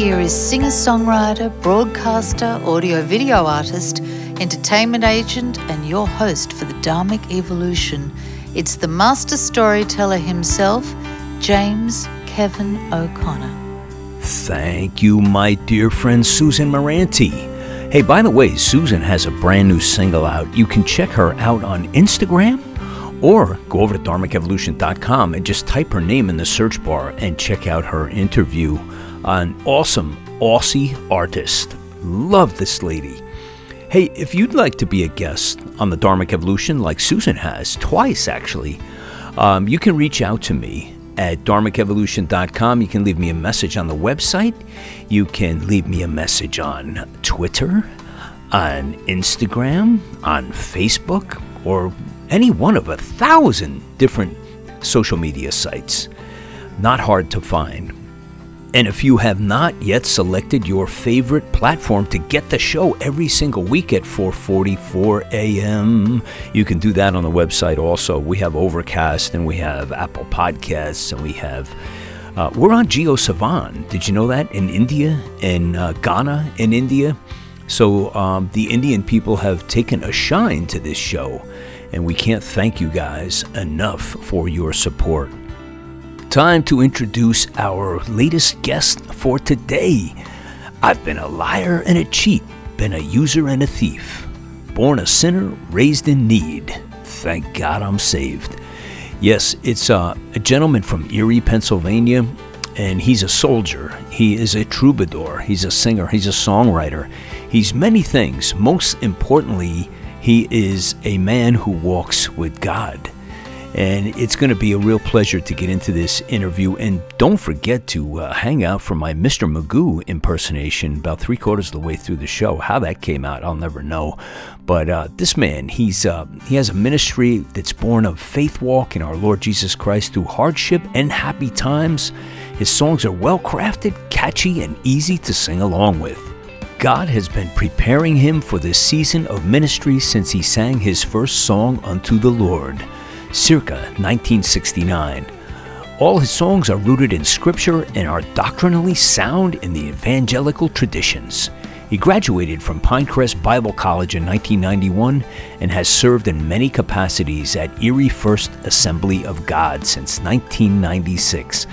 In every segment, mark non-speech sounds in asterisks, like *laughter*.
here is singer songwriter, broadcaster, audio video artist, entertainment agent, and your host for the Dharmic Evolution. It's the master storyteller himself, James Kevin O'Connor. Thank you, my dear friend Susan Moranti. Hey, by the way, Susan has a brand new single out. You can check her out on Instagram or go over to dharmicevolution.com and just type her name in the search bar and check out her interview. An awesome Aussie artist. Love this lady. Hey, if you'd like to be a guest on the Dharmic Evolution, like Susan has, twice actually, um, you can reach out to me at dharmicevolution.com. You can leave me a message on the website. You can leave me a message on Twitter, on Instagram, on Facebook, or any one of a thousand different social media sites. Not hard to find. And if you have not yet selected your favorite platform to get the show every single week at 4:44 a.m., you can do that on the website also. We have Overcast and we have Apple Podcasts and we have uh, we're on JioSaavn. Did you know that in India, in uh, Ghana, in India? So um, the Indian people have taken a shine to this show, and we can't thank you guys enough for your support. Time to introduce our latest guest for today. I've been a liar and a cheat, been a user and a thief, born a sinner, raised in need. Thank God I'm saved. Yes, it's uh, a gentleman from Erie, Pennsylvania, and he's a soldier. He is a troubadour. He's a singer. He's a songwriter. He's many things. Most importantly, he is a man who walks with God. And it's going to be a real pleasure to get into this interview. And don't forget to uh, hang out for my Mr. Magoo impersonation about three quarters of the way through the show. How that came out, I'll never know. But uh, this man, he's uh, he has a ministry that's born of faith walk in our Lord Jesus Christ through hardship and happy times. His songs are well crafted, catchy, and easy to sing along with. God has been preparing him for this season of ministry since he sang his first song unto the Lord circa 1969. All his songs are rooted in scripture and are doctrinally sound in the evangelical traditions. He graduated from Pinecrest Bible College in 1991 and has served in many capacities at Erie First Assembly of God since 1996.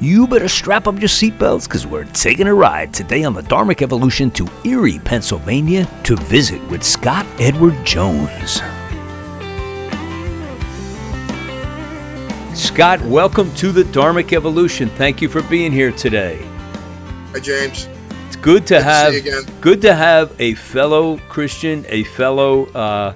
You better strap up your seatbelts because we're taking a ride today on the Dharmic Evolution to Erie, Pennsylvania to visit with Scott Edward Jones. Scott, welcome to the Dharmic Evolution. Thank you for being here today. Hi, James. It's good to good have to good to have a fellow Christian, a fellow uh,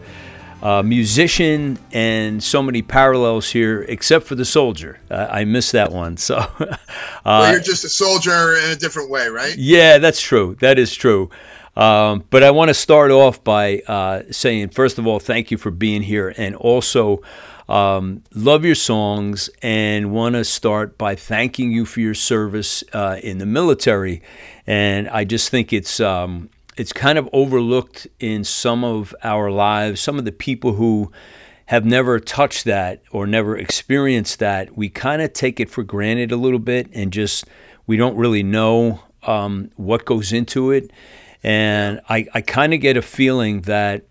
uh, musician, and so many parallels here, except for the soldier. Uh, I missed that one. So, *laughs* uh, well, you're just a soldier in a different way, right? Yeah, that's true. That is true. Um, but I want to start off by uh, saying, first of all, thank you for being here, and also. Um, love your songs and want to start by thanking you for your service uh, in the military. And I just think it's um, it's kind of overlooked in some of our lives. Some of the people who have never touched that or never experienced that, we kind of take it for granted a little bit and just we don't really know um, what goes into it. And I, I kind of get a feeling that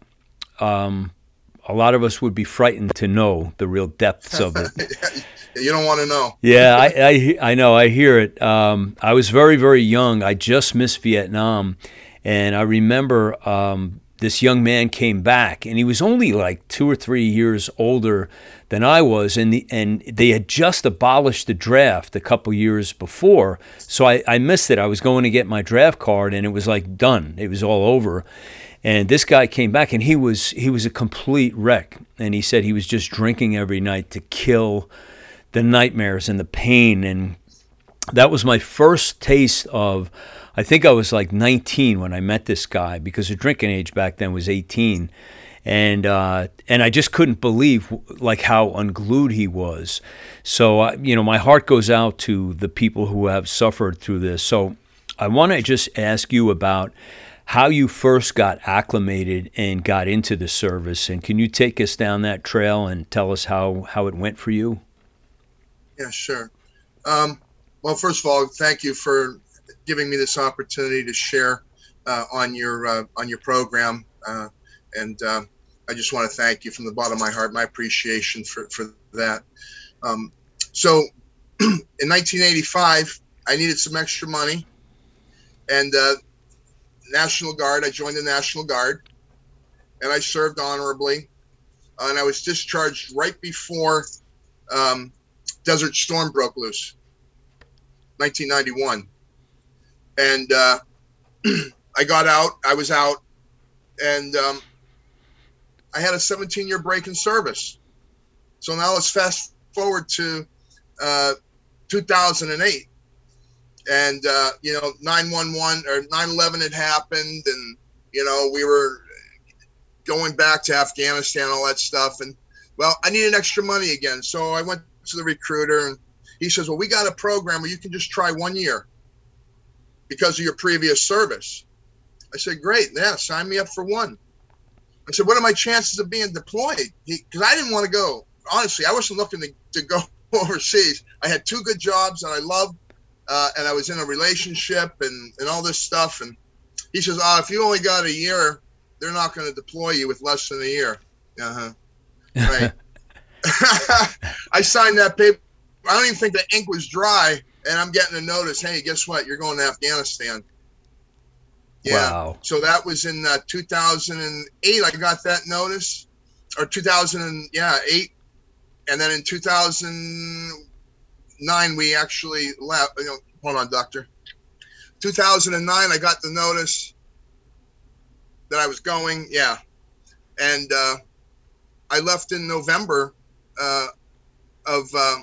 um, a lot of us would be frightened to know the real depths of it. *laughs* you don't want to know. yeah, I, *laughs* I, I know. I hear it. Um, I was very very young. I just missed Vietnam, and I remember um, this young man came back, and he was only like two or three years older than I was, and the, and they had just abolished the draft a couple years before, so I, I missed it. I was going to get my draft card, and it was like done. It was all over. And this guy came back and he was he was a complete wreck. And he said he was just drinking every night to kill the nightmares and the pain. And that was my first taste of I think I was like 19 when I met this guy because the drinking age back then was 18. And uh, and I just couldn't believe like how unglued he was. So you know, my heart goes out to the people who have suffered through this. So I want to just ask you about how you first got acclimated and got into the service. And can you take us down that trail and tell us how, how it went for you? Yeah, sure. Um, well, first of all, thank you for giving me this opportunity to share uh, on your uh, on your program. Uh, and uh, I just want to thank you from the bottom of my heart, my appreciation for, for that. Um, so *clears throat* in 1985, I needed some extra money. And uh, National Guard, I joined the National Guard and I served honorably. and I was discharged right before um, Desert Storm broke loose, 1991. And uh, *clears throat* I got out, I was out, and um, I had a 17 year break in service. So now let's fast forward to uh, 2008. And, uh, you know, 911 or 9 11 had happened, and, you know, we were going back to Afghanistan, all that stuff. And, well, I needed extra money again. So I went to the recruiter, and he says, Well, we got a program where you can just try one year because of your previous service. I said, Great. Yeah, sign me up for one. I said, what are my chances of being deployed? Because I didn't want to go. Honestly, I wasn't looking to, to go *laughs* overseas. I had two good jobs that I loved, uh, and I was in a relationship and, and all this stuff. And he says, oh, if you only got a year, they're not going to deploy you with less than a year. Uh huh. Right. *laughs* *laughs* I signed that paper. I don't even think the ink was dry, and I'm getting a notice. Hey, guess what? You're going to Afghanistan. Yeah. Wow. So that was in uh, 2008. I got that notice, or 2000 and yeah eight, and then in 2009 we actually left. You know, hold on, doctor. 2009 I got the notice that I was going. Yeah, and uh, I left in November uh, of uh,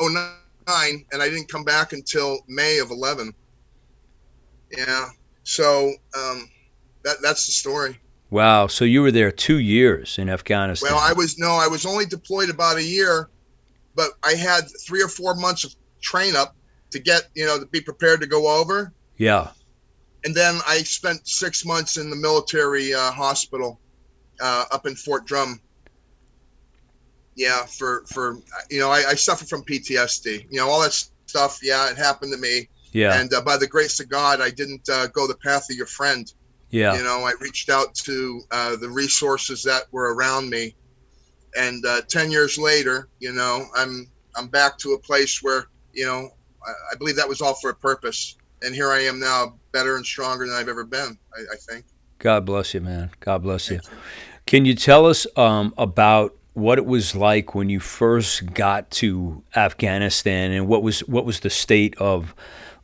09, and I didn't come back until May of 11. Yeah. So um, that that's the story. Wow. So you were there two years in Afghanistan. Well, I was no, I was only deployed about a year, but I had three or four months of train up to get you know to be prepared to go over. Yeah. And then I spent six months in the military uh, hospital uh, up in Fort Drum. Yeah, for for you know I, I suffer from PTSD. You know all that stuff. Yeah, it happened to me. Yeah. And uh, by the grace of God, I didn't uh, go the path of your friend. Yeah. You know, I reached out to uh, the resources that were around me, and uh, ten years later, you know, I'm I'm back to a place where you know I, I, believe that was all for a purpose, and here I am now, better and stronger than I've ever been. I, I think. God bless you, man. God bless you. you. Can you tell us um, about what it was like when you first got to Afghanistan, and what was what was the state of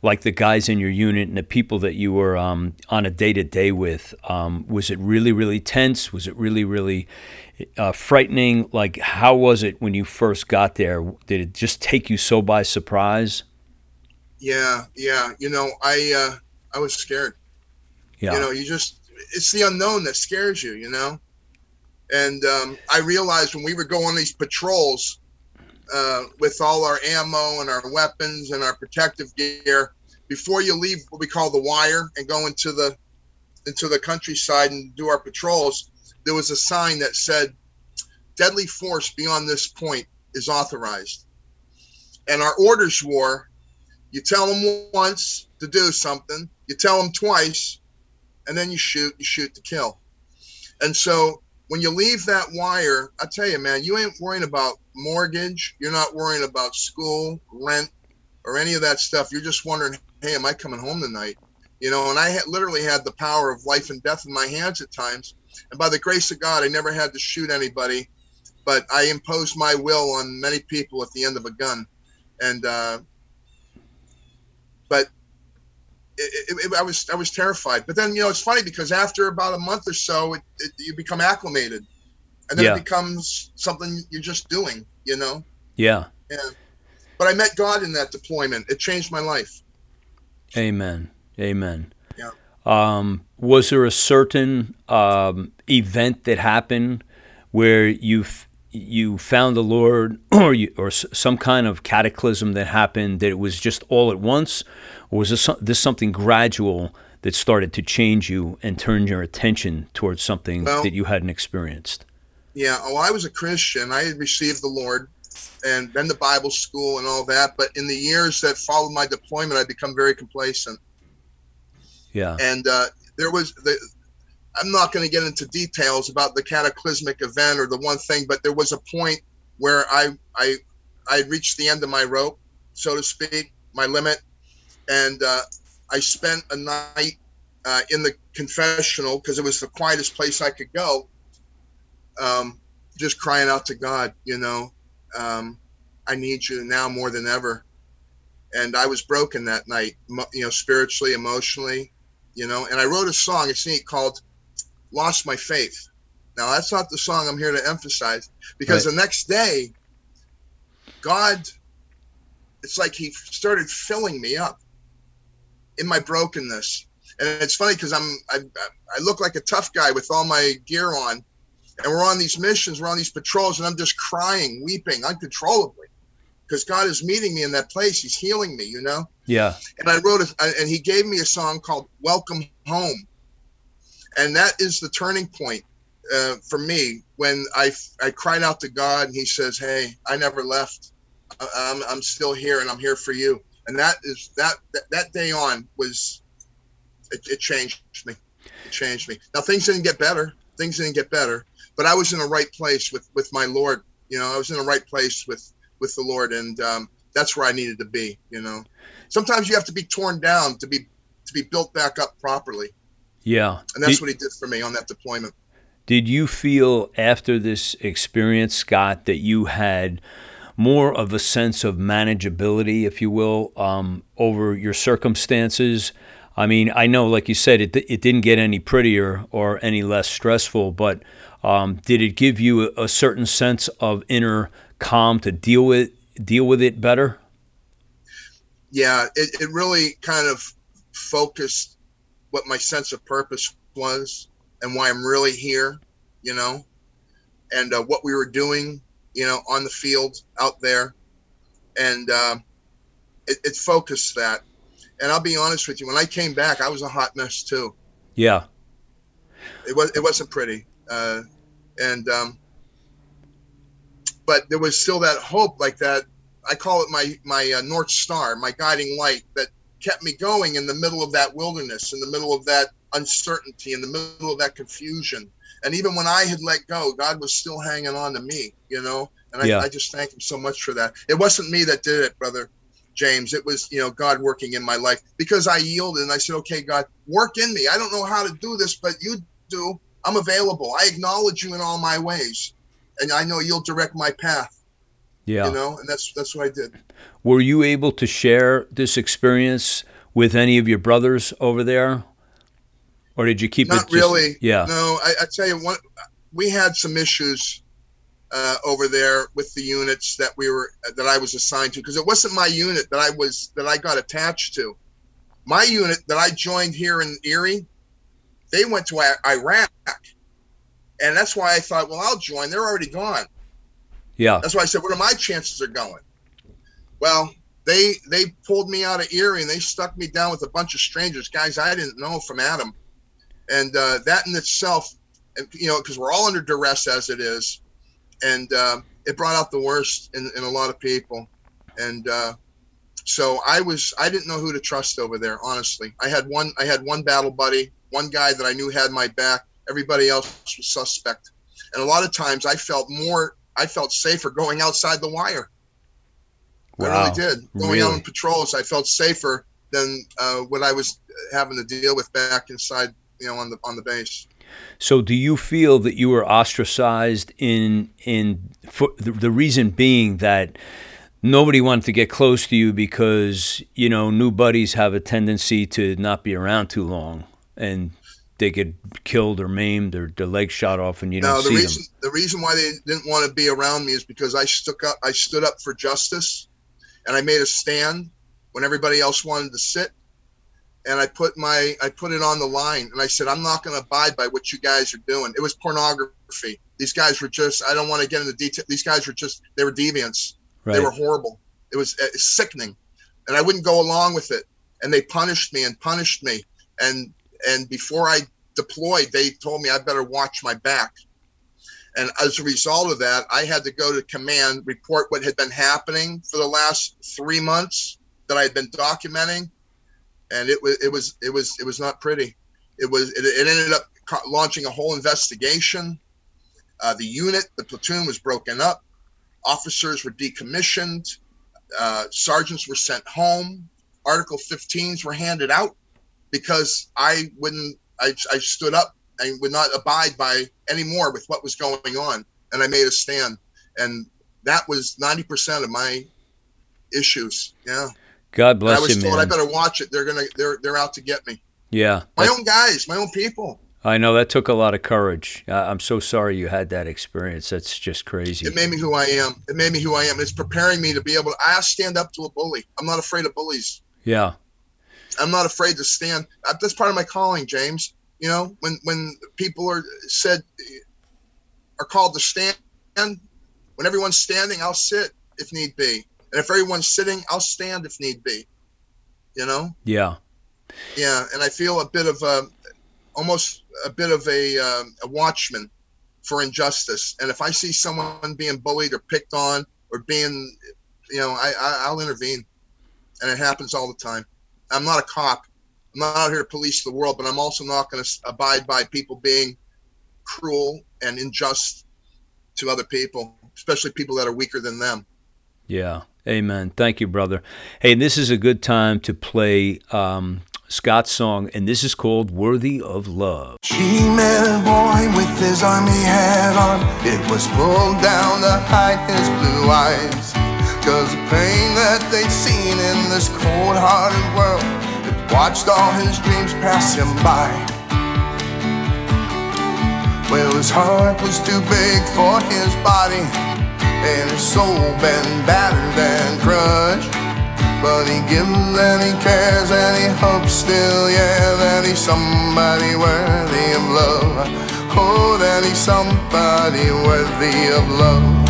like the guys in your unit and the people that you were um, on a day to day with, um, was it really, really tense? Was it really, really uh, frightening? Like, how was it when you first got there? Did it just take you so by surprise? Yeah, yeah. You know, I uh, I was scared. Yeah. You know, you just it's the unknown that scares you. You know, and um, I realized when we would go on these patrols uh, with all our ammo and our weapons and our protective gear before you leave what we call the wire and go into the into the countryside and do our patrols there was a sign that said deadly force beyond this point is authorized and our orders were you tell them once to do something you tell them twice and then you shoot you shoot to kill and so when you leave that wire, I tell you, man, you ain't worrying about mortgage. You're not worrying about school, rent, or any of that stuff. You're just wondering, hey, am I coming home tonight? You know, and I had, literally had the power of life and death in my hands at times. And by the grace of God, I never had to shoot anybody, but I imposed my will on many people at the end of a gun. And, uh, but it, it, it, I was I was terrified. But then you know it's funny because after about a month or so, you become acclimated, and then yeah. it becomes something you're just doing. You know. Yeah. Yeah. But I met God in that deployment. It changed my life. Amen. Amen. Um, was there a certain um, event that happened where you you found the Lord, *clears throat* or you, or some kind of cataclysm that happened that it was just all at once, or was this, this something gradual that started to change you and turn your attention towards something well, that you hadn't experienced? Yeah, oh, I was a Christian. I had received the Lord, and then the Bible school and all that. But in the years that followed my deployment, I become very complacent. Yeah. And uh, there was the. I'm not going to get into details about the cataclysmic event or the one thing, but there was a point where I I I reached the end of my rope, so to speak, my limit, and uh, I spent a night uh, in the confessional because it was the quietest place I could go, um, just crying out to God, you know, um, I need you now more than ever. And I was broken that night, you know, spiritually, emotionally, you know. And I wrote a song, it's neat, called "Lost My Faith." Now that's not the song I'm here to emphasize because right. the next day, God, it's like He started filling me up in my brokenness. And it's funny because I'm I, I look like a tough guy with all my gear on, and we're on these missions, we're on these patrols, and I'm just crying, weeping uncontrollably because God is meeting me in that place. He's healing me, you know? Yeah. And I wrote it, and He gave me a song called Welcome Home. And that is the turning point uh, for me when I, I cried out to God and He says, Hey, I never left. I'm, I'm still here and I'm here for you. And that is that, that, that day on was, it, it changed me. It changed me. Now things didn't get better. Things didn't get better but I was in the right place with with my Lord. You know, I was in the right place with with the Lord, and um, that's where I needed to be. You know, sometimes you have to be torn down to be to be built back up properly. Yeah, and that's did, what He did for me on that deployment. Did you feel after this experience, Scott, that you had? more of a sense of manageability, if you will, um, over your circumstances. I mean, I know, like you said, it, it didn't get any prettier or any less stressful, but um, did it give you a, a, certain sense of inner calm to deal with deal with it better? Yeah, it, it really kind of focused what my sense of purpose was and why I'm really here, you know, and uh, what we were doing, you know, on the field out there, and uh, it, it focused that. And I'll be honest with you, when I came back, I was a hot mess too. Yeah. It was. It wasn't pretty. Uh, and um, but there was still that hope, like that. I call it my my uh, north star, my guiding light that kept me going in the middle of that wilderness, in the middle of that uncertainty, in the middle of that confusion. And even when I had let go, God was still hanging on to me, you know. And I, yeah. I just thank Him so much for that. It wasn't me that did it, brother James. It was, you know, God working in my life because I yielded and I said, okay, God, work in me. I don't know how to do this, but you do. I'm available. I acknowledge you in all my ways, and I know you'll direct my path. Yeah, you know, and that's that's what I did. Were you able to share this experience with any of your brothers over there, or did you keep Not it? Not really. Yeah. No, I, I tell you what, we had some issues uh, over there with the units that we were that I was assigned to because it wasn't my unit that I was that I got attached to. My unit that I joined here in Erie they went to Iraq, and that's why I thought, well, I'll join. They're already gone. Yeah. That's why I said, what are my chances of going? Well, they they pulled me out of Erie and they stuck me down with a bunch of strangers, guys I didn't know from Adam, and uh, that in itself, you know, because we're all under duress as it is, and uh, it brought out the worst in, in a lot of people, and uh, so I was I didn't know who to trust over there. Honestly, I had one I had one battle buddy one guy that I knew had my back. Everybody else was suspect. And a lot of times I felt more, I felt safer going outside the wire. Wow. I really did. Going really? out on patrols, I felt safer than uh, what I was having to deal with back inside, you know, on the on the base. So, do you feel that you were ostracized in in for the, the reason being that nobody wanted to get close to you because you know new buddies have a tendency to not be around too long? and they get killed or maimed or their legs shot off and you don't the see reason, them. The reason why they didn't want to be around me is because I stuck up I stood up for justice and I made a stand when everybody else wanted to sit and I put my I put it on the line and I said I'm not going to abide by what you guys are doing. It was pornography. These guys were just I don't want to get into detail. These guys were just they were deviants. Right. They were horrible. It was uh, sickening. And I wouldn't go along with it. And they punished me and punished me and and before I deployed, they told me I better watch my back. And as a result of that, I had to go to command, report what had been happening for the last three months that I had been documenting, and it was it was it was it was not pretty. It was it, it ended up launching a whole investigation. Uh, the unit, the platoon, was broken up. Officers were decommissioned. Uh, sergeants were sent home. Article 15s were handed out because I wouldn't. I, I stood up and would not abide by anymore with what was going on, and I made a stand. And that was 90% of my issues. Yeah. God bless and I was told man. I better watch it. They're gonna they're they're out to get me. Yeah. My own guys, my own people. I know that took a lot of courage. I'm so sorry you had that experience. That's just crazy. It made me who I am. It made me who I am. It's preparing me to be able to I stand up to a bully. I'm not afraid of bullies. Yeah. I'm not afraid to stand. That's part of my calling, James. You know, when when people are said are called to stand, when everyone's standing, I'll sit if need be. And if everyone's sitting, I'll stand if need be. You know? Yeah. Yeah, and I feel a bit of a, almost a bit of a, um, a watchman for injustice. And if I see someone being bullied or picked on or being, you know, I, I I'll intervene, and it happens all the time. I'm not a cop. I'm not out here to police the world, but I'm also not going to abide by people being cruel and unjust to other people, especially people that are weaker than them. Yeah. Amen. Thank you, brother. Hey, this is a good time to play um, Scott's song, and this is called Worthy of Love. She met a boy with his army hat on. It was pulled down to hide his blue eyes. Cause the pain that they'd seen in this cold hearted world had watched all his dreams pass him by. Well, his heart was too big for his body and his soul been battered and crushed. But he gives and he cares and he hopes still, yeah, that he's somebody worthy of love. Oh, that he's somebody worthy of love.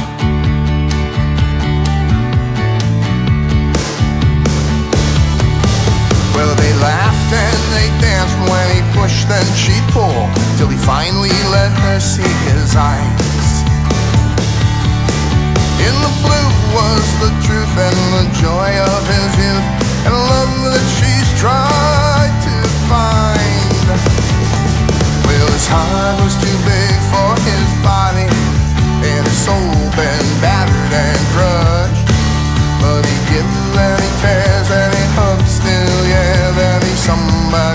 When then pushed and she pulled, till he finally let her see his eyes. In the blue was the truth and the joy of his youth, and love that she's tried to find. Well, his heart was too big for his body, and his soul been battered and crushed. But he gives and he cares and he hopes still, yeah, that he's somebody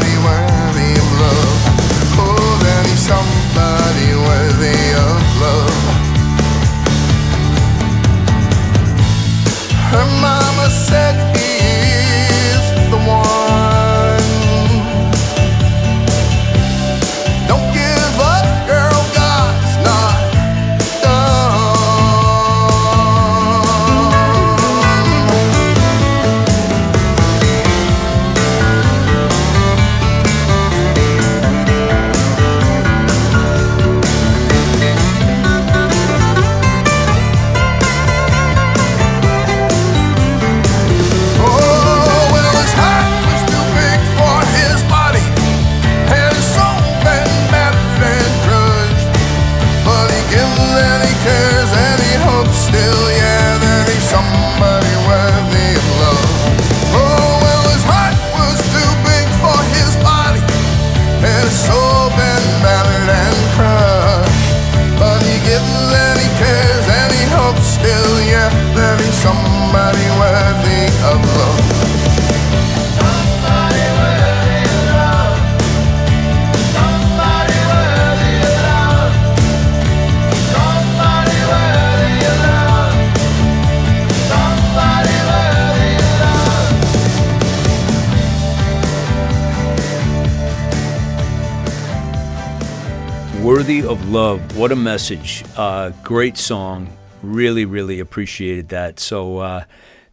Love. What a message. Uh, great song. Really, really appreciated that. So uh,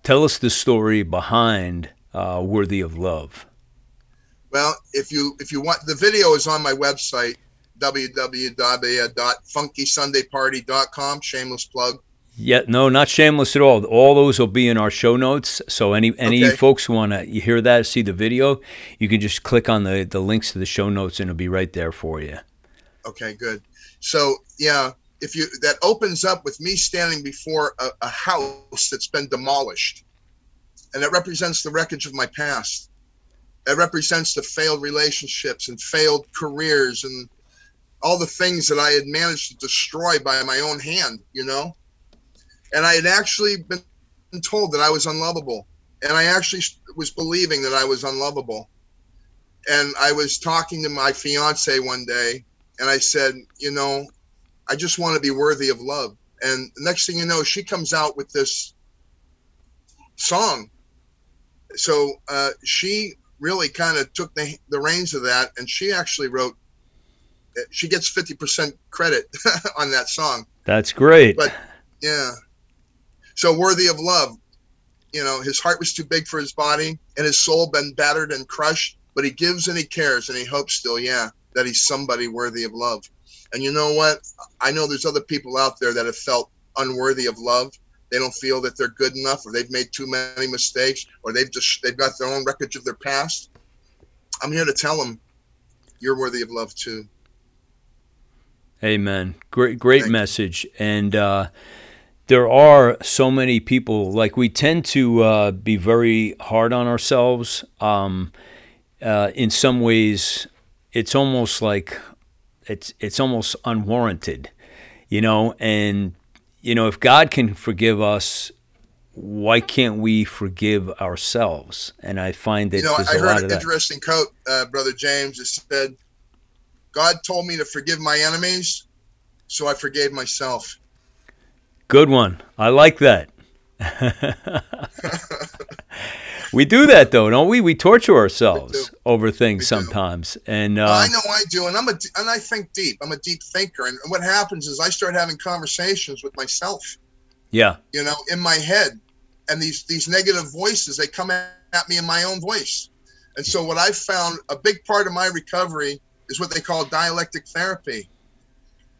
tell us the story behind uh, Worthy of Love. Well, if you if you want, the video is on my website www.funkysundayparty.com. Shameless plug. Yeah, no, not shameless at all. All those will be in our show notes. So any any Okay. folks who want to hear that, see the video, you can just click on the the links to the show notes and it'll be right there for you. Okay, good. So yeah, if you that opens up with me standing before a, a house that's been demolished, and it represents the wreckage of my past. It represents the failed relationships and failed careers and all the things that I had managed to destroy by my own hand, you know. And I had actually been told that I was unlovable, and I actually was believing that I was unlovable. And I was talking to my fiance one day, and I said, you know, I just want to be worthy of love. And the next thing you know, she comes out with this song. So uh, she really kind of took the, the reins of that, and she actually wrote. She gets fifty percent credit *laughs* on that song. That's great. But yeah, so worthy of love. You know, his heart was too big for his body, and his soul been battered and crushed. But he gives and he cares, and he hopes still, yeah, that he's somebody worthy of love. And you know what? I know there's other people out there that have felt unworthy of love. They don't feel that they're good enough, or they've made too many mistakes, or they've just they've got their own wreckage of their past. I'm here to tell them you're worthy of love too. Amen. Great, great Thank message. You. And uh, there are so many people. Like we tend to uh, be very hard on ourselves. Um, uh, in some ways, it's almost like it's it's almost unwarranted, you know. And you know, if God can forgive us, why can't we forgive ourselves? And I find that you know, I heard an interesting quote, uh, brother James. that said, "God told me to forgive my enemies, so I forgave myself." Good one. I like that. *laughs* we do that though, don't we? We torture ourselves we over things we sometimes, and uh, I know I do, and I'm a and I think deep. I'm a deep thinker, and what happens is I start having conversations with myself. Yeah, you know, in my head, and these these negative voices they come at me in my own voice, and so what I found a big part of my recovery is what they call dialectic therapy,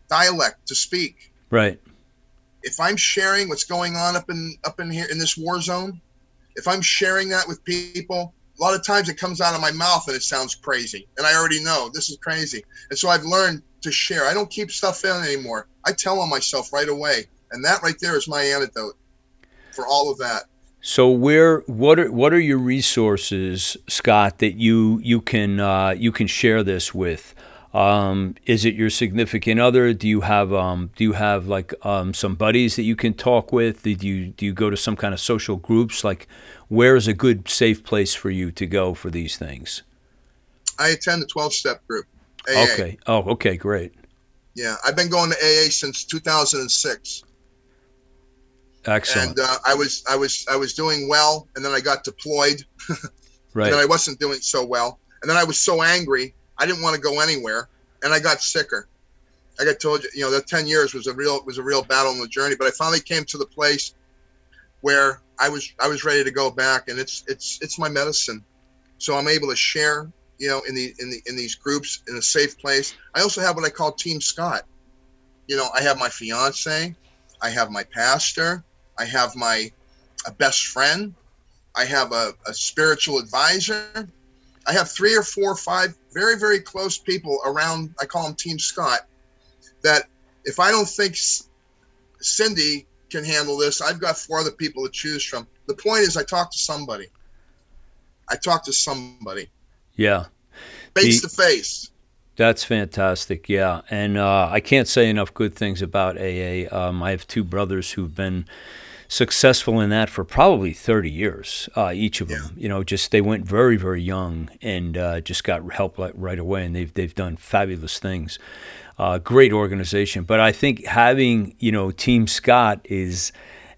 dialect to speak. Right. If I'm sharing what's going on up in up in here in this war zone, if I'm sharing that with people, a lot of times it comes out of my mouth and it sounds crazy. And I already know this is crazy. And so I've learned to share. I don't keep stuff in anymore. I tell on myself right away. And that right there is my antidote for all of that. So where what are what are your resources, Scott, that you you can uh, you can share this with? Um, is it your significant other? Do you have um, do you have like um, some buddies that you can talk with? Do you do you go to some kind of social groups? Like, where is a good safe place for you to go for these things? I attend the twelve step group. AA. Okay. Oh, okay, great. Yeah, I've been going to AA since 2006. Excellent. And uh, I was I was I was doing well, and then I got deployed. *laughs* right. And I wasn't doing so well, and then I was so angry I didn't want to go anywhere, and I got sicker. Like I told you, you know, that ten years was a real was a real battle in the journey. But I finally came to the place where I was I was ready to go back, and it's it's it's my medicine. So I'm able to share, you know, in the in the in these groups in a safe place. I also have what I call Team Scott. You know, I have my fiance, I have my pastor, I have my best friend, I have a, a spiritual advisor, I have three or four or five very, very close people around, I call them Team Scott, that if I don't think Cindy can handle this, I've got four other people to choose from. The point is, I talk to somebody. I talk to somebody. Yeah. Face the, to face. That's fantastic. Yeah. And uh, I can't say enough good things about AA. Um, I have two brothers who've been successful in that for probably 30 years, uh, each of them. You know, just they went very, very young and uh, just got help right away, and they've they've done fabulous things. Uh, great organization, but I think having you know Team Scott is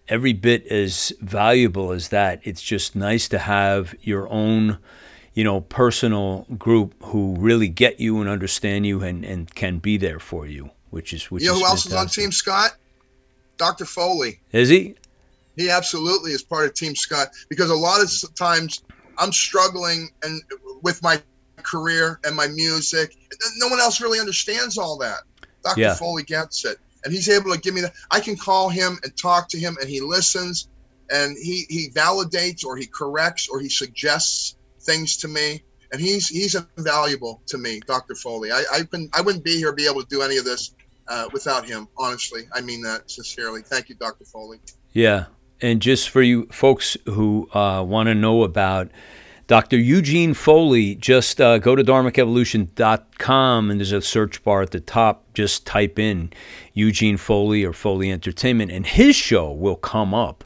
every bit as valuable as that. It's just nice to have your own. You know, personal group who really get you and understand you and, and can be there for you, which is which. You know who else is on Team Scott? Dr. Foley. Is he? He absolutely is part of Team Scott because a lot of times I'm struggling and with my career and my music. No one else really understands all that. Dr. Yeah. Foley gets it. And he's able to give me that. I can call him and talk to him and he listens and he, he validates or he corrects or he suggests things to me. And he's he's invaluable to me, Dr. Foley. I, I couldn't I wouldn't be here be able to do any of this uh, without him. Honestly, I mean that sincerely. Thank you, Dr. Foley. Yeah, and just for you folks who uh, want to know about Dr. Eugene Foley, just uh, go to dharmicevolution.com and there's a search bar at the top. Just type in Eugene Foley or Foley Entertainment, and his show will come up.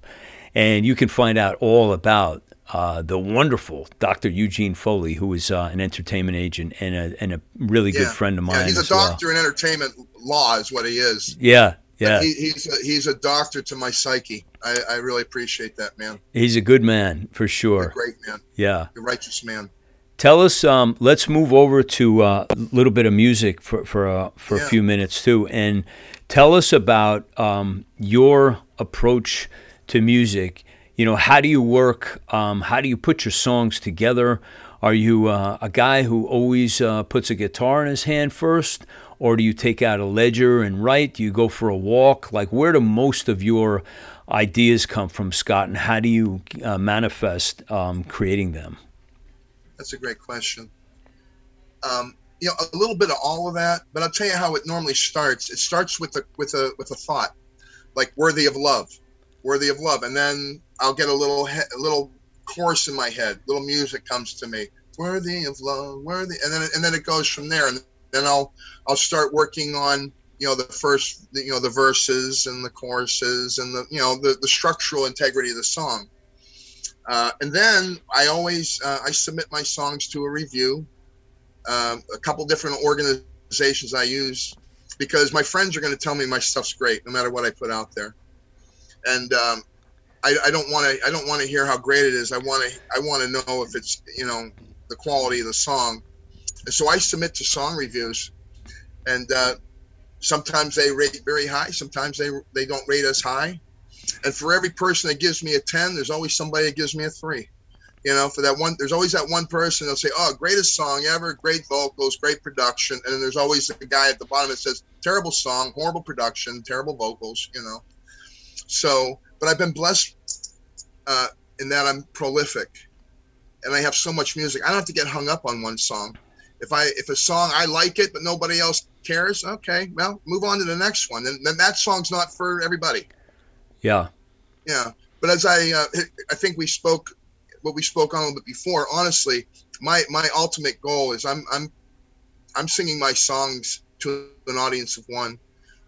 And you can find out all about uh, the wonderful Dr. Eugene Foley, who is uh, an entertainment agent and a, and a really good friend of mine. Yeah, he's a as well. doctor in entertainment law, is what he is. Yeah, yeah. He, he's a, he's a doctor to my psyche. I, I really appreciate that, man. He's a good man for sure. a great man. Yeah. A righteous man. Tell us. Um, let's move over to uh, a little bit of music for for uh, for a few minutes too, and tell us about um, your approach to music. You know, how do you work? Um, how do you put your songs together? Are you uh, a guy who always uh, puts a guitar in his hand first, or do you take out a ledger and write? Do you go for a walk? Like, where do most of your ideas come from, Scott, and how do you uh, manifest um, creating them? That's a great question. Um, you know, a little bit of all of that, but I'll tell you how it normally starts. It starts with a with a with a thought, like worthy of love, worthy of love, and then I'll get a little he- a little chorus in my head, little music comes to me, worthy of love, worthy, and then and then it goes from there, and then I'll I'll start working on you know the first you know the verses and the choruses and the you know the the structural integrity of the song. Uh, and then I always uh, I submit my songs to a review. Um, a couple different organizations I use because my friends are going to tell me my stuff's great no matter what I put out there. And um, I, I don't want to I don't want to hear how great it is. I want to I want to know if it's you know the quality of the song. So I submit to song reviews, and uh, sometimes they rate very high. Sometimes they they don't rate as high. And for every person that gives me a 10, there's always somebody that gives me a three. You know, for that one, there's always that one person that'll say, Oh, greatest song ever, great vocals, great production. And then there's always a guy at the bottom that says, Terrible song, horrible production, terrible vocals, you know. So, but I've been blessed uh, in that I'm prolific and I have so much music. I don't have to get hung up on one song. If I if a song I like it but nobody else cares, okay, well, move on to the next one. And then that song's not for everybody. Yeah. Yeah, but as I uh, I think we spoke what we spoke on a little bit before. Honestly, my my ultimate goal is I'm I'm I'm singing my songs to an audience of one.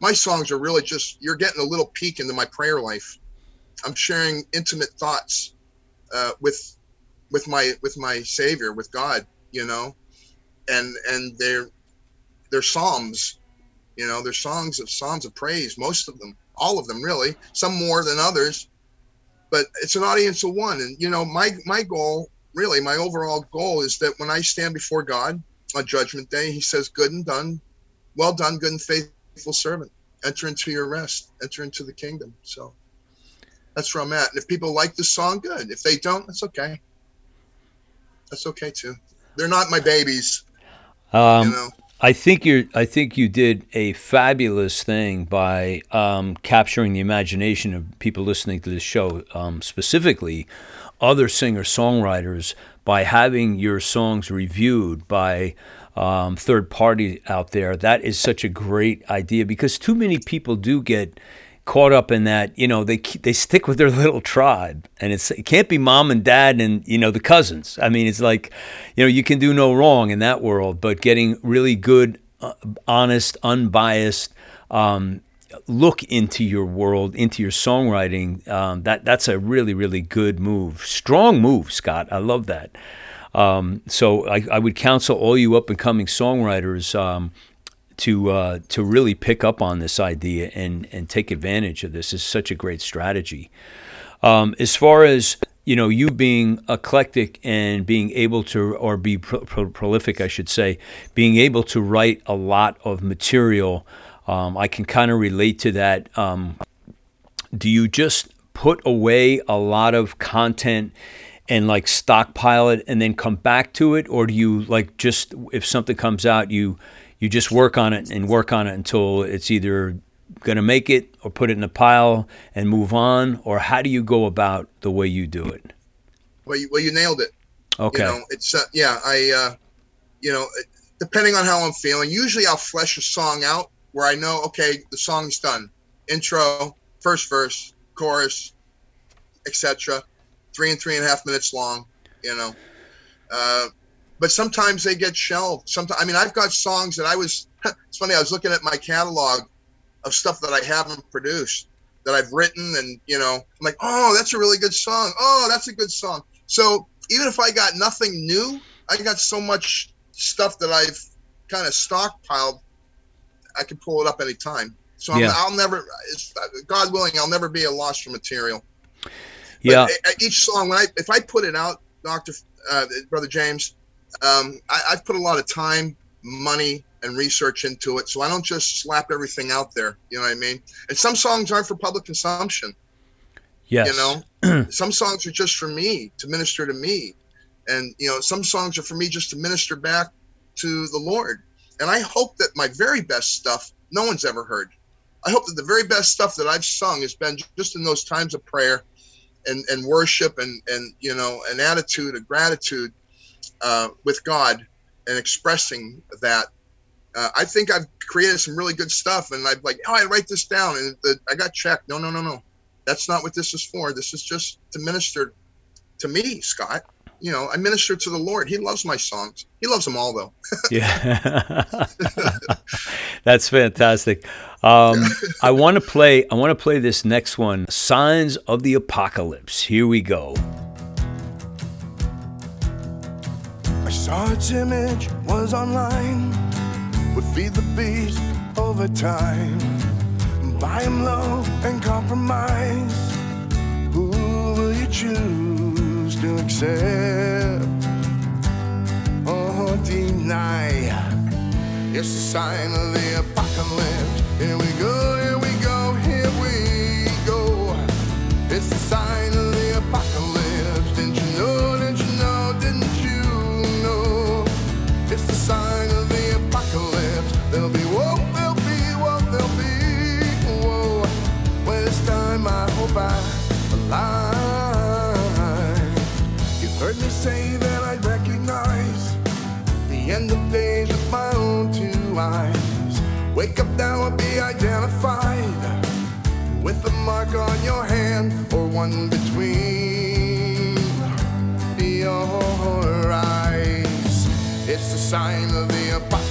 My songs are really just you're getting a little peek into my prayer life. I'm sharing intimate thoughts uh, with with my with my Savior, with God, you know, and and they're they're psalms, you know, they're songs of psalms of praise, most of them all of them really some more than others but it's an audience of one and you know my my goal really my overall goal is that when i stand before god on judgment day he says good and done well done good and faithful servant. Enter into your rest enter into the kingdom. So that's where i'm at and if people like the song good. If they don't that's okay. That's okay too. They're not my babies Um, you know I think you're. I think you did a fabulous thing by um, capturing the imagination of people listening to this show, um, specifically other singer songwriters, by having your songs reviewed by um, third party out there. That is such a great idea because too many people do get caught up in that. You know, they they stick with their *laughs* little tribe, and it's it can't be mom and dad and you know the cousins. I mean, it's like you know you can do no wrong in that world, but getting really good, uh, honest, unbiased. Um, look into your world, into your songwriting. Um, that that's a really really good move, strong move, Scott. I love that. Um, so I, I would counsel all you up and coming songwriters um, to uh, to really pick up on this idea and and take advantage of this. Is such a great strategy. Um, as far as you know, you being eclectic and being able to, or be pro- pro- prolific, I should say, being able to write a lot of material. Um, I can kind of relate to that. Um, do you just put away a lot of content and like stockpile it and then come back to it or do you like just if something comes out you you just work on it and work on it until it's either going to make it or put it in a pile and move on or how do you go about the way you do it well you, well, you nailed it okay You know, it's uh, yeah. I, uh, you know, depending on how I'm feeling, usually I'll flesh a song out where I know, okay, the song's done. Intro, first verse, chorus, etc. Three and three and a half minutes long, you know. Uh, but sometimes they get shelved. Sometimes, I mean, I've got songs that I was. *laughs* it's funny. I was looking at my catalog of stuff that I haven't produced, that I've written, and you know, I'm like, oh, that's a really good song. Oh, that's a good song. So even if I got nothing new, I got so much stuff that I've kind of stockpiled. I can pull it up anytime. So Yeah. I'll never, God willing, I'll never be a loss for material. But Yeah. each song, when I if I put it out, Doctor uh, Brother James, um, I, I've put a lot of time, money, and research into it. So I don't just slap everything out there. You know what I mean? And some songs aren't for public consumption. Yes. You know, *clears throat* some songs are just for me to minister to me, and you know, some songs are for me just to minister back to the Lord. And I hope that my very best stuff no one's ever heard. I hope that the very best stuff that I've sung has been just in those times of prayer and, and worship and, and you know an attitude of gratitude uh, with God and expressing that. Uh, I think I've created some really good stuff, and I've like, oh, I write this down, and the, I got checked. No, no, no, no, that's not what this is for. This is just to minister to me, Scott. You know, I minister to the Lord. He loves my songs. He loves them all, though. *laughs* Yeah, *laughs* that's fantastic. Um, I want to play. I want to play this next one. Signs of the Apocalypse. Here we go. Its image was online. Would feed the beast over time. Buy him low and compromise. Who will you choose to accept or deny? It's a sign of the apocalypse. Here we go, time I hope You've heard me say that I recognize the end of days with my own two eyes. Wake up now and be identified with a mark on your hand or one between your eyes. It's the sign of the apocalypse.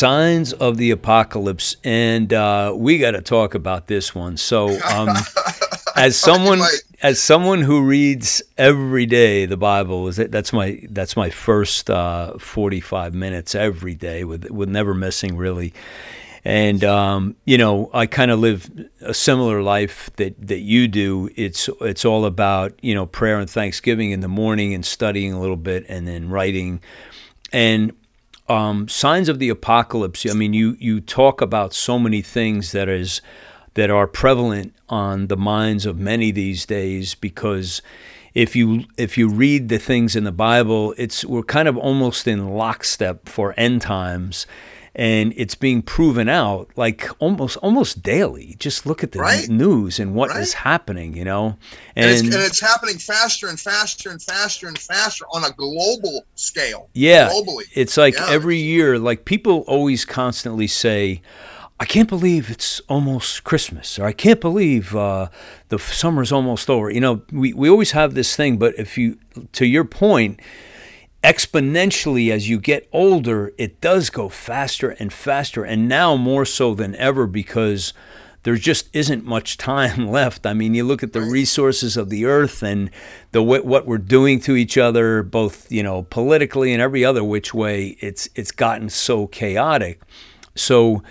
Signs of the Apocalypse, and uh, we got to talk about this one. So, um, *laughs* as someone as someone who reads every day the Bible, is that that's my that's my first uh, forty five minutes every day with with never missing really. And um, you know, I kind of live a similar life that, that you do. It's it's all about you know prayer and thanksgiving in the morning and studying a little bit and then writing. And um, signs of the apocalypse. I mean, you you talk about so many things that is that are prevalent on the minds of many these days because if you if you read the things in the Bible, it's we're kind of almost in lockstep for end times. And it's being proven out like almost almost daily. Just look at the Right. news and what is Right. happening, you know. And, it's, And, and it's happening faster and faster and faster and faster on a global scale. yeah, globally. it's like Yeah. every year, like people always constantly say. I can't believe it's almost Christmas, or I can't believe uh, the summer's almost over. You know, we, we always have this thing, but if you, to your point, exponentially as you get older, it does go faster and faster, and now more so than ever because there just isn't much time *laughs* left. I mean, you look at the resources of the earth and the what we're doing to each other, both you know politically and every other which way. It's it's gotten so chaotic. So,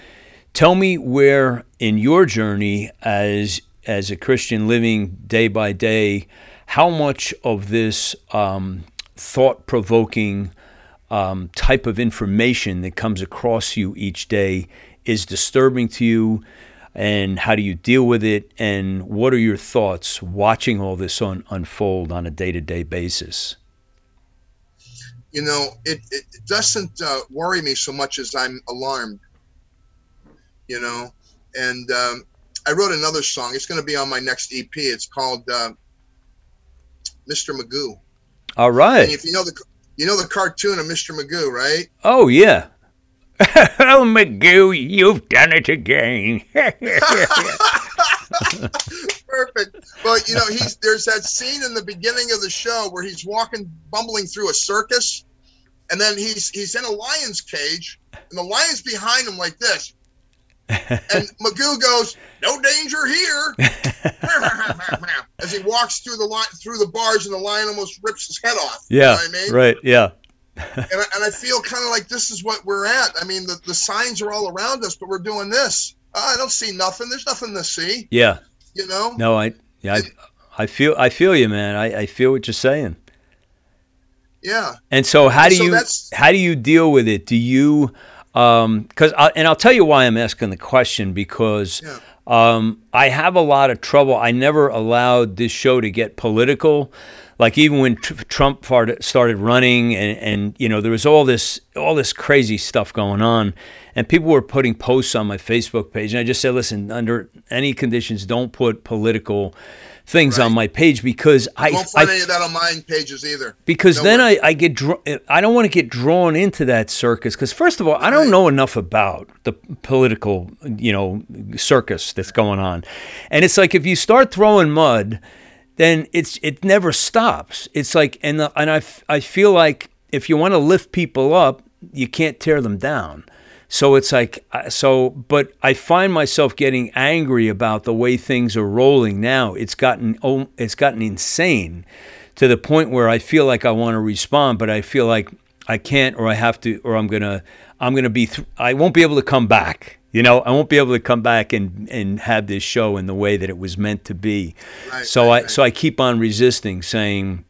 tell me where in your journey as as a Christian living day by day, how much of this um, thought provoking um, type of information that comes across you each day is disturbing to you, and how do you deal with it, and what are your thoughts watching all this un- unfold on a day to day basis? You know, it, it doesn't uh, worry me so much as I'm alarmed. You know, and um, I wrote another song. It's going to be on my next EP. It's called uh, Mr. Magoo. All And if you know the you know the cartoon of Mr. Magoo, right? Oh, yeah. *laughs* oh, Magoo, you've done it again. *laughs* Perfect. But you know, he's there's that scene in the beginning of the show where he's walking, bumbling through a circus, and then he's he's in a lion's cage, and the lion's behind him like this, and Magoo goes, "No danger here," *laughs* as he walks through the line through the bars, and the lion almost rips his head off. You know yeah, what I mean? right, yeah. *laughs* and I, and I feel kind of like this is what we're at. I mean, the, the signs are all around us, but we're doing this. Oh, I don't see nothing. There's nothing to see. Yeah. You know? No, I, yeah, I, I feel, I feel you, man. I, I feel what you're saying. Yeah. And so, how do So you how do you deal with it? Do you um because I, and I'll tell you why I'm asking the question because Yeah. um, I have a lot of trouble. I never allowed this show to get political. Like even when tr- Trump started running, and, and you know there was all this all this crazy stuff going on, and people were putting posts on my Facebook page, and I just said, listen, under any conditions, don't put political things on my page because I Won't I find any of that on mine pages either. because then I, I get dr- I don't want to get drawn into that circus because first of all I don't know enough about the political you know circus that's going on, and it's like if you start throwing mud, then it's it never stops. It's like and the, and I, f- I feel like if you want to lift people up, you can't tear them down. So it's like uh, so, but I find myself getting angry about the way things are rolling now. It's gotten it's gotten insane to the point where I feel like I want to respond, but I feel like I can't, or I have to, or I'm gonna I'm gonna be th- I won't be able to come back. You know, I won't be able to come back and and have this show in the way that it was meant to be. Right, so right, I right. so I keep on resisting, saying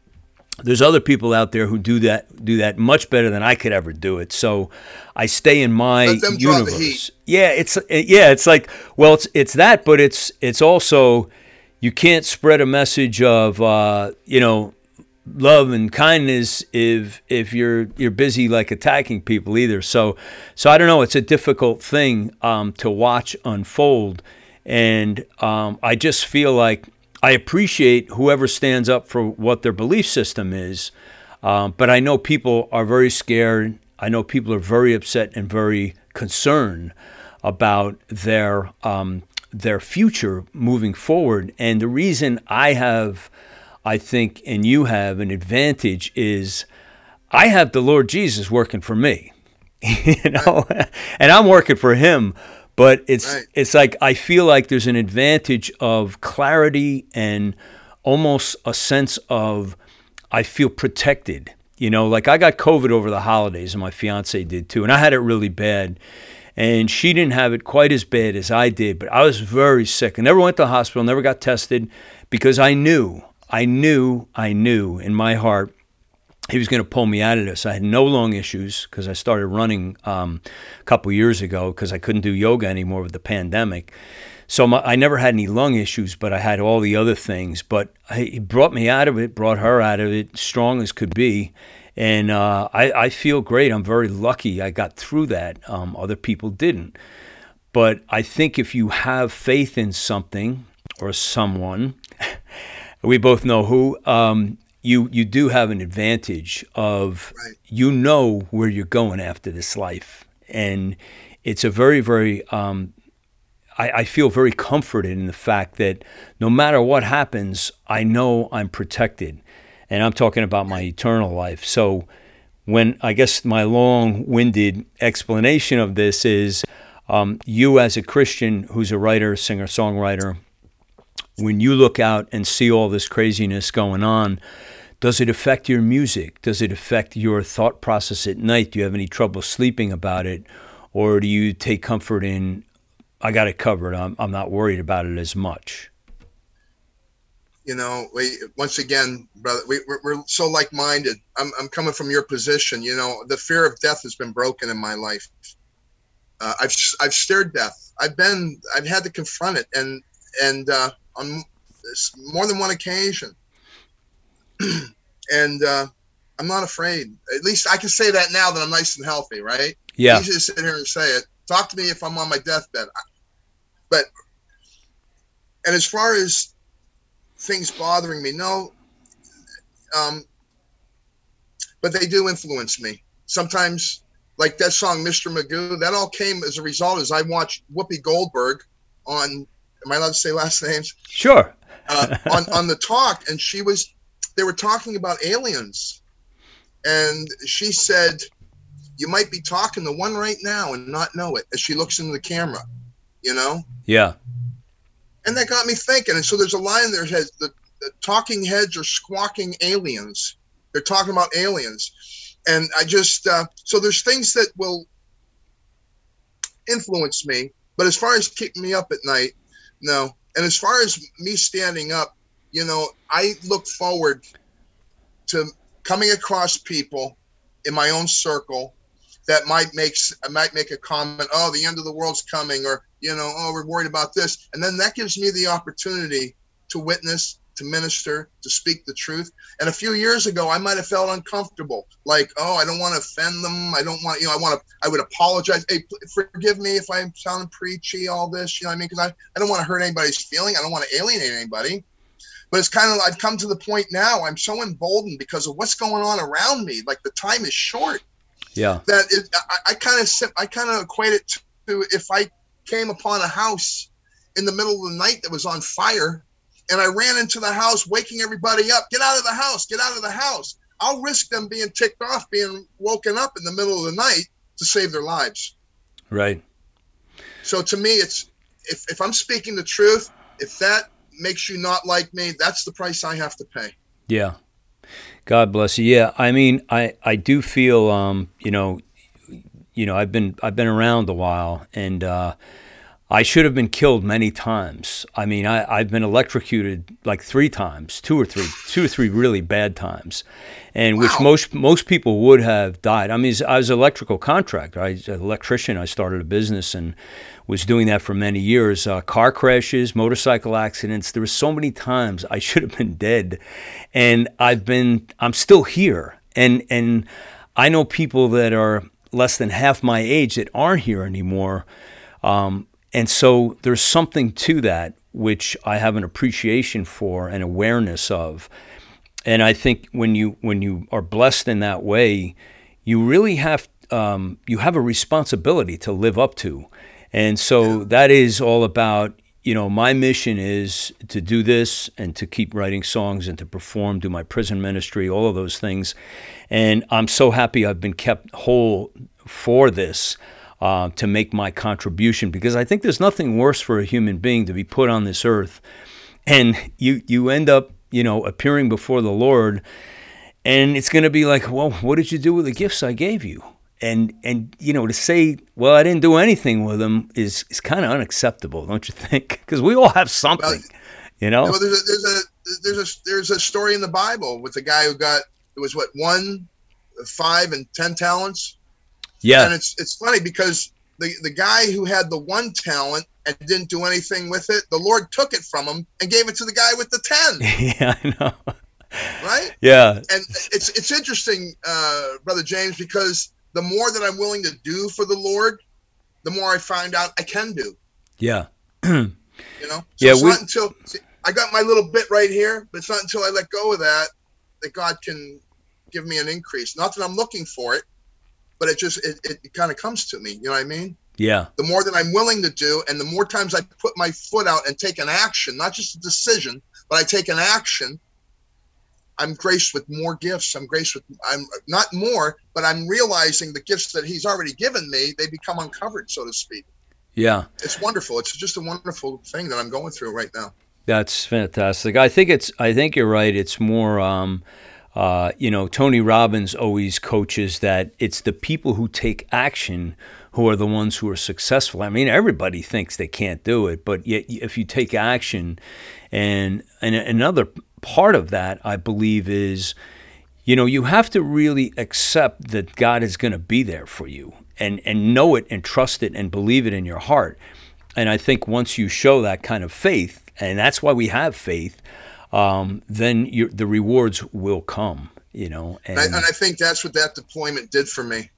there's other people out there who do that do that much better than I could ever do it. So I stay in my Let them draw the universe. heat. Yeah, it's yeah, it's like well, it's it's that, but it's it's also you can't spread a message of uh, you know love and kindness if if you're you're busy like attacking people either. So so I don't know. It's a difficult thing um, to watch unfold, and um, I just feel like I appreciate whoever stands up for what their belief system is, um, but I know people are very scared. I know people are very upset and very concerned about their um, their future moving forward. And the reason I have, I think, and you have an advantage is I have the Lord Jesus working for me, *laughs* you know, and I'm working for Him. But it's Right. it's like I feel like there's an advantage of clarity and almost a sense of I feel protected. You know, like I got COVID over the holidays, and my fiance did too, and I had it really bad. And she didn't have it quite as bad as I did, but I was very sick. I never went to the hospital, never got tested, because I knew, I knew, I knew in my heart he was going to pull me out of this. I had no lung issues because I started running um, a couple years ago because I couldn't do yoga anymore with the pandemic. So my, I never had any lung issues, but I had all the other things. But he brought me out of it, brought her out of it, strong as could be. And uh, I, I feel great. I'm very lucky I got through that. Um, other people didn't. But I think if you have faith in something or someone, *laughs* we both know who, um, you, you do have an advantage of Right. you know where you're going after this life. And it's a very, very, um, I, I feel very comforted in the fact that no matter what happens, I know I'm protected. And I'm talking about my eternal life. So, when I guess my long winded explanation of this is um, you, as a Christian who's a writer, singer, songwriter, when you look out and see all this craziness going on, does it affect your music? Does it affect your thought process at night? Do you have any trouble sleeping about it? Or do you take comfort in, I got it covered, I'm, I'm not worried about it as much? you know we once again brother we, we're, we're so like-minded I'm, I'm coming from your position you know the fear of death has been broken in my life uh, i've i've stared death i've been i've had to confront it and and uh, on more than one occasion *clears throat* and uh, i'm not afraid at least i can say that now that i'm nice and healthy right Yeah. easy to sit here and say it talk to me if i'm on my deathbed but and as far as things bothering me. No, um, but they do influence me. Sometimes, like that song, Mr. Magoo, that all came as a result as I watched Whoopi Goldberg on. Am I allowed to say last names? Sure. uh, on on the talk, and she was. They were talking about aliens, and she said, "You might be talking to one right now and not know it." As she looks into the camera, you know Yeah. and that got me thinking. And so there's a line there that says the, the talking heads are squawking aliens. They're talking about aliens, and I just uh, so there's things that will influence me. But as far as keeping me up at night, no. And as far as me standing up, you know, I look forward to coming across people in my own circle that might make s- might make a comment. Oh, the end of the world's coming, or you know, oh, we're worried about this, and then that gives me the opportunity to witness, to minister, to speak the truth. And a few years ago, I might have felt uncomfortable, like, oh, I don't want to offend them. I don't want, you know, I want to. I would apologize. Hey, forgive me if I'm sounding preachy, all this. You know what I mean? Because I, I don't want to hurt anybody's feeling. I don't want to alienate anybody. But it's kind of I've come to the point now. I'm so emboldened because of what's going on around me. Like the time is short Yeah. that it, I, I kind of I kind of equate it to if I came upon a house in the middle of the night that was on fire, and I ran into the house, waking everybody up, get out of the house, get out of the house. I'll risk them being ticked off, being woken up in the middle of the night to save their lives. Right. So to me, it's if if I'm speaking the truth, if that makes you not like me, that's the price I have to pay. Yeah. God bless you. Yeah, I mean, I I do feel um, you know, you know, I've been I've been around a while and uh I should have been killed many times. I mean, I, I've been electrocuted like three times, two or three, two or three really bad times, and which most most people would have died. I mean, I was an electrical contractor. I was an electrician. I started a business and was doing that for many years. Uh, car crashes, motorcycle accidents. There were so many times I should have been dead, and I've been. I'm still here, and and I know people that are less than half my age that aren't here anymore. Um, and so there's something to that which I have an appreciation for and awareness of. And I think when you when you are blessed in that way, you really have um, you have a responsibility to live up to. And so that is all about you know my mission is to do this and to keep writing songs and to perform, do my prison ministry, all of those things. And I'm so happy I've been kept whole for this uh, to make my contribution because I think there's nothing worse for a human being to be put on this earth and you you end up you know appearing before the Lord and it's going to be like well what did you do with the gifts I gave you? And and you know to say well I didn't do anything with them is is kind of unacceptable don't you *laughs* think? Because we all have something you know? Well, there's a, there's a there's a there's a story in the Bible with a guy who got it was what one, five, and ten talents. And yeah it's it's funny because the the guy who had the one talent and didn't do anything with it, the Lord took it from him and gave it to the guy with the ten. *laughs* yeah I know right? Yeah. And it's it's interesting, uh, brother James, because the more that I'm willing to do for the Lord, the more I find out I can do. Yeah. *clears throat* You know. So Yeah, It's we- not until see, I got my little bit right here, but it's not until I let go of that that God can give me an increase. Not that I'm looking for it, but it just it, it, it kind of comes to me. You know what I mean? Yeah. the more that I'm willing to do, and the more times I put my foot out and take an action, not just a decision, but I take an action, I'm graced with more gifts. I'm graced with, I'm not more, but I'm realizing the gifts that He's already given me, they become uncovered, so to speak. Yeah. It's wonderful. It's just a wonderful thing that I'm going through right now. That's fantastic. I think it's. I think you're right. It's more. Um, uh, you know, Tony Robbins always coaches that it's the people who take action who are the ones who are successful. I mean, everybody thinks they can't do it, but yet if you take action, and and another part of that, I believe, is you know you have to really accept that God is going to be there for you and and know it and trust it and believe it in your heart. And I think once you show that kind of faith, and that's why we have faith, um, then you the rewards will come. You know, and, And I, and I think that's what that deployment did for me.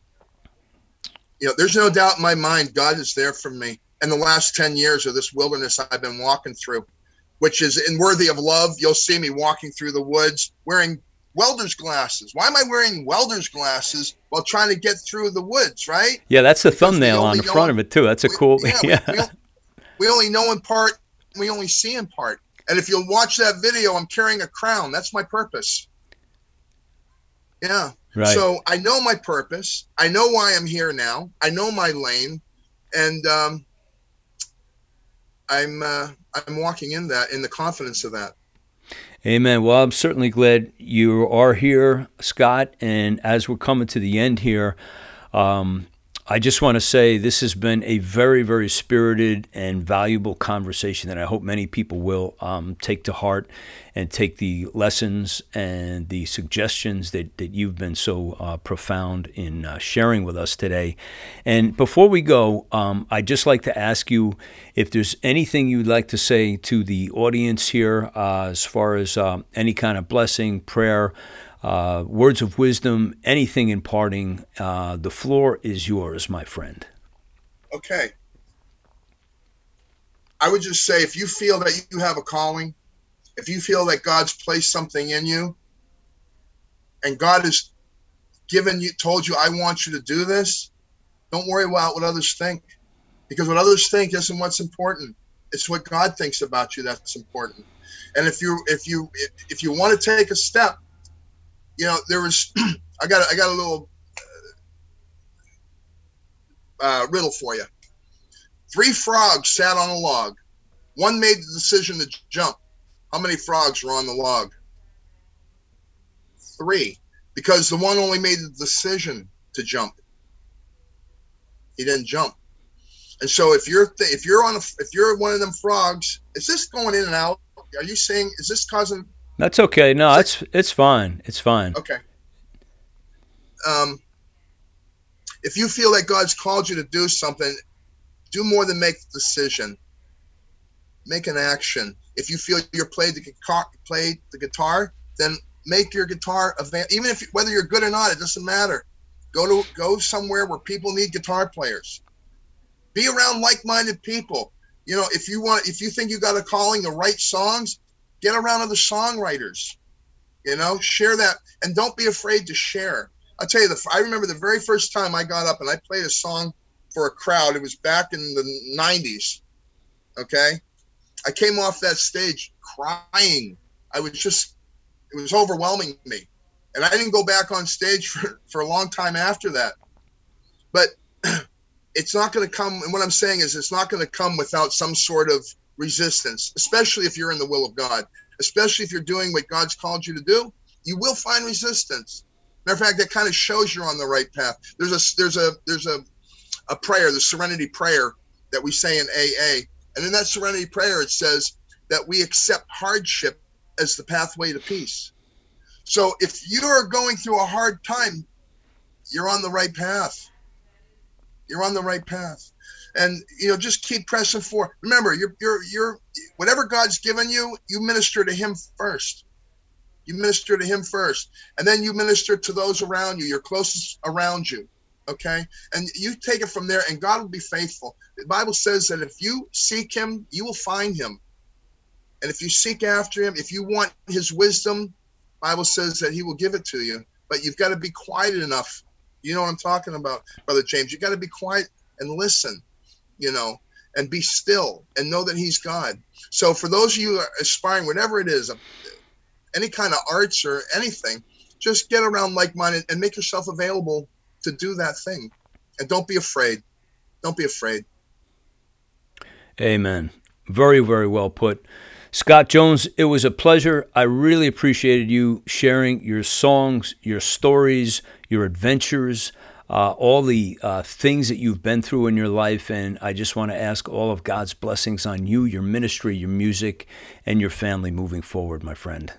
You know, there's no doubt in my mind God is there for me. And the last 10 years of this wilderness I've been walking through, which is in worthy of love, you'll see me walking through the woods wearing welder's glasses. Why am I wearing welder's glasses while trying to get through the woods, right? yeah, that's the because thumbnail on the front of it too. That's a We- cool. yeah, *laughs* Yeah, we, we only know in part, we only see in part. And if you'll watch that video, I'm carrying a crown. That's my purpose. Yeah. right. So I know my purpose. I know why I'm here now. I know my lane, and um, I'm uh, I'm walking in that in the confidence of that. Amen. Well, I'm certainly glad you are here, Scott. And as we're coming to the end here, um, I just want to say this has been a very, very spirited and valuable conversation that I hope many people will um, take to heart and take the lessons and the suggestions that, that you've been so uh, profound in uh, sharing with us today. And before we go, um, I'd just like to ask you if there's anything you'd like to say to the audience here uh, as far as um, any kind of blessing, prayer, uh, words of wisdom, anything imparting. Uh, the floor is yours, my friend. Okay. I would just say if you feel that you have a calling, if you feel that God's placed something in you, and God has given you, told you, I want you to do this, don't worry about what others think. Because what others think isn't what's important. It's what God thinks about you that's important. And if you if you if you want to take a step, you know, there was *clears throat* I got I got a little uh, riddle for you. Three frogs sat on a log. One made the decision to jump. How many frogs were on the log? Three, because the one only made the decision to jump. He didn't jump. And so if you're th- if you're on a, if you're one of them frogs, is this going in and out? Are you saying is this causing? That's okay. No, it's it's fine. It's fine. Okay. Um, if you feel that God's called you to do something, do more than make the decision. Make an action. If you feel you're played the guitar, played the guitar, then make your guitar avail. Even if whether you're good or not, it doesn't matter. Go to go somewhere where people need guitar players. Be around like-minded people. You know, if you want, if you think you got a calling to write songs, get around other songwriters. You know, share that, and don't be afraid to share. I'll tell you, the I remember the very first time I got up and I played a song for a crowd. It was back in the '90s. Okay, I came off that stage crying. I was just, it was overwhelming me, and I didn't go back on stage *laughs* for for a long time after that. But *clears throat* it's not going to come. And what I'm saying is, it's not going to come without some sort of resistance, especially if you're in the will of God, especially if you're doing what God's called you to do. You will find resistance. Matter of fact, that kind of shows you're on the right path. There's a there's a there's a a prayer, the Serenity Prayer that we say in AA, and in that Serenity Prayer it says that we accept hardship as the pathway to peace. So if you are going through a hard time, you're on the right path. You're on the right path, and you know just keep pressing forward. Remember, you're you're you're whatever God's given you, you minister to Him first. You minister to him first, and then you minister to those around you, your closest around you. Okay, and you take it from there, and God will be faithful. The Bible says that if you seek Him, you will find Him, and if you seek after Him, if you want His wisdom, Bible says that He will give it to you. But you've got to be quiet enough. You know what I'm talking about, Brother James. You got to be quiet and listen. You know, and be still and know that He's God. So for those of you aspiring, whatever it is, any kind of arts or anything, just get around like-minded and make yourself available to do that thing. And don't be afraid. Don't be afraid. Amen. Very, very well put. Scott Jones, it was a pleasure. I really appreciated you sharing your songs, your stories, your adventures, uh, all the uh, things that you've been through in your life. And I just want to ask all of God's blessings on you, your ministry, your music, and your family moving forward, my friend.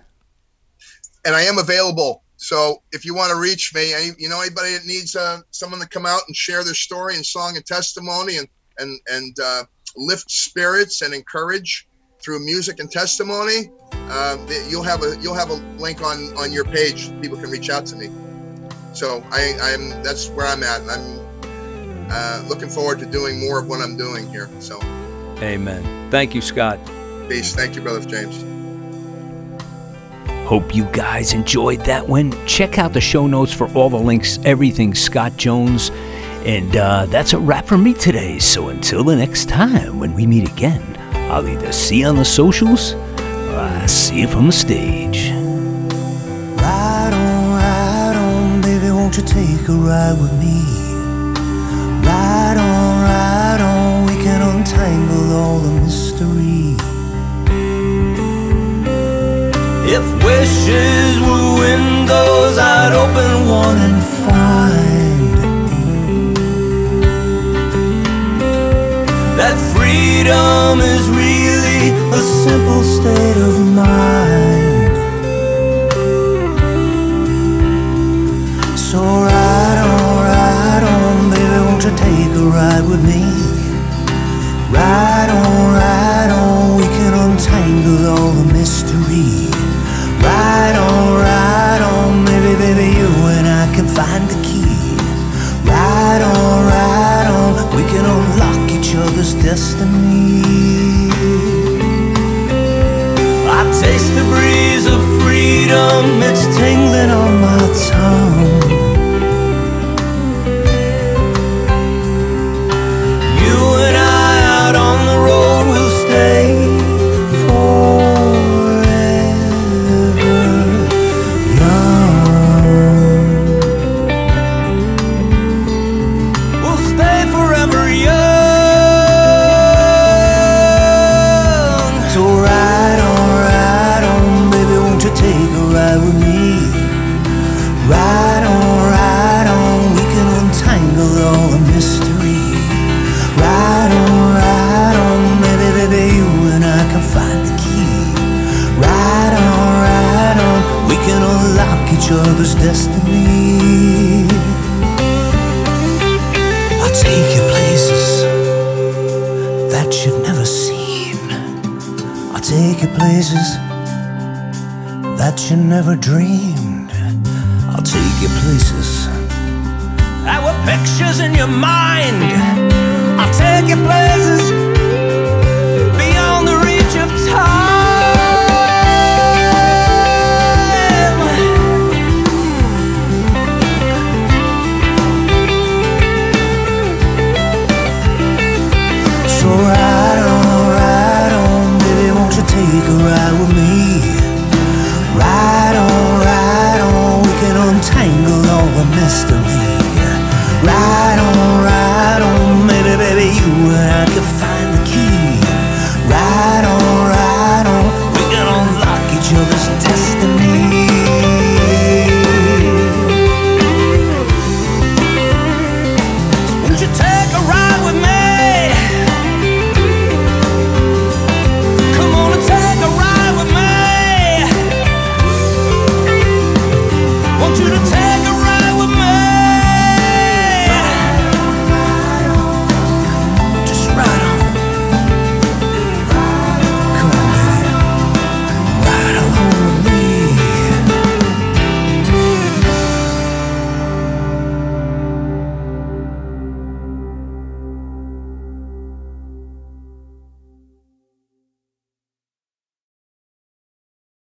And I am available so if you want to reach me, any, you know anybody that needs uh, someone to come out and share their story and song and testimony and and and uh, lift spirits and encourage through music and testimony, uh, you'll have a you'll have a link on on your page. People can reach out to me. So I I'm that's where I'm at. I'm uh, looking forward to doing more of what I'm doing here. So. Amen. Thank you, Scott. Peace. Thank you, brother James. Hope you guys enjoyed that one. Check out the show notes for all the links, everything Scott Jones. And uh, that's a wrap for me today. So until the next time when we meet again, I'll either see you on the socials or I see you from the stage. Won't you take a ride with me? Ride on, ride on, we can untangle all the mystery. If wishes were windows, I'd open one and find that freedom is really a simple state of mind. So ride on, ride on, baby, won't you take a ride with me? Ride on, ride on, we can untangle all the mystery. Ride on, ride on, maybe, baby, you and I can find the key. Ride on, ride on, we can unlock each other's destiny. I taste the breeze of freedom, it's tingling on my tongue. Each other's destiny. I'll take you places that you've never seen. I'll take you places that you never dreamed. I'll take you places that were pictures in your mind. I'll take you places won't you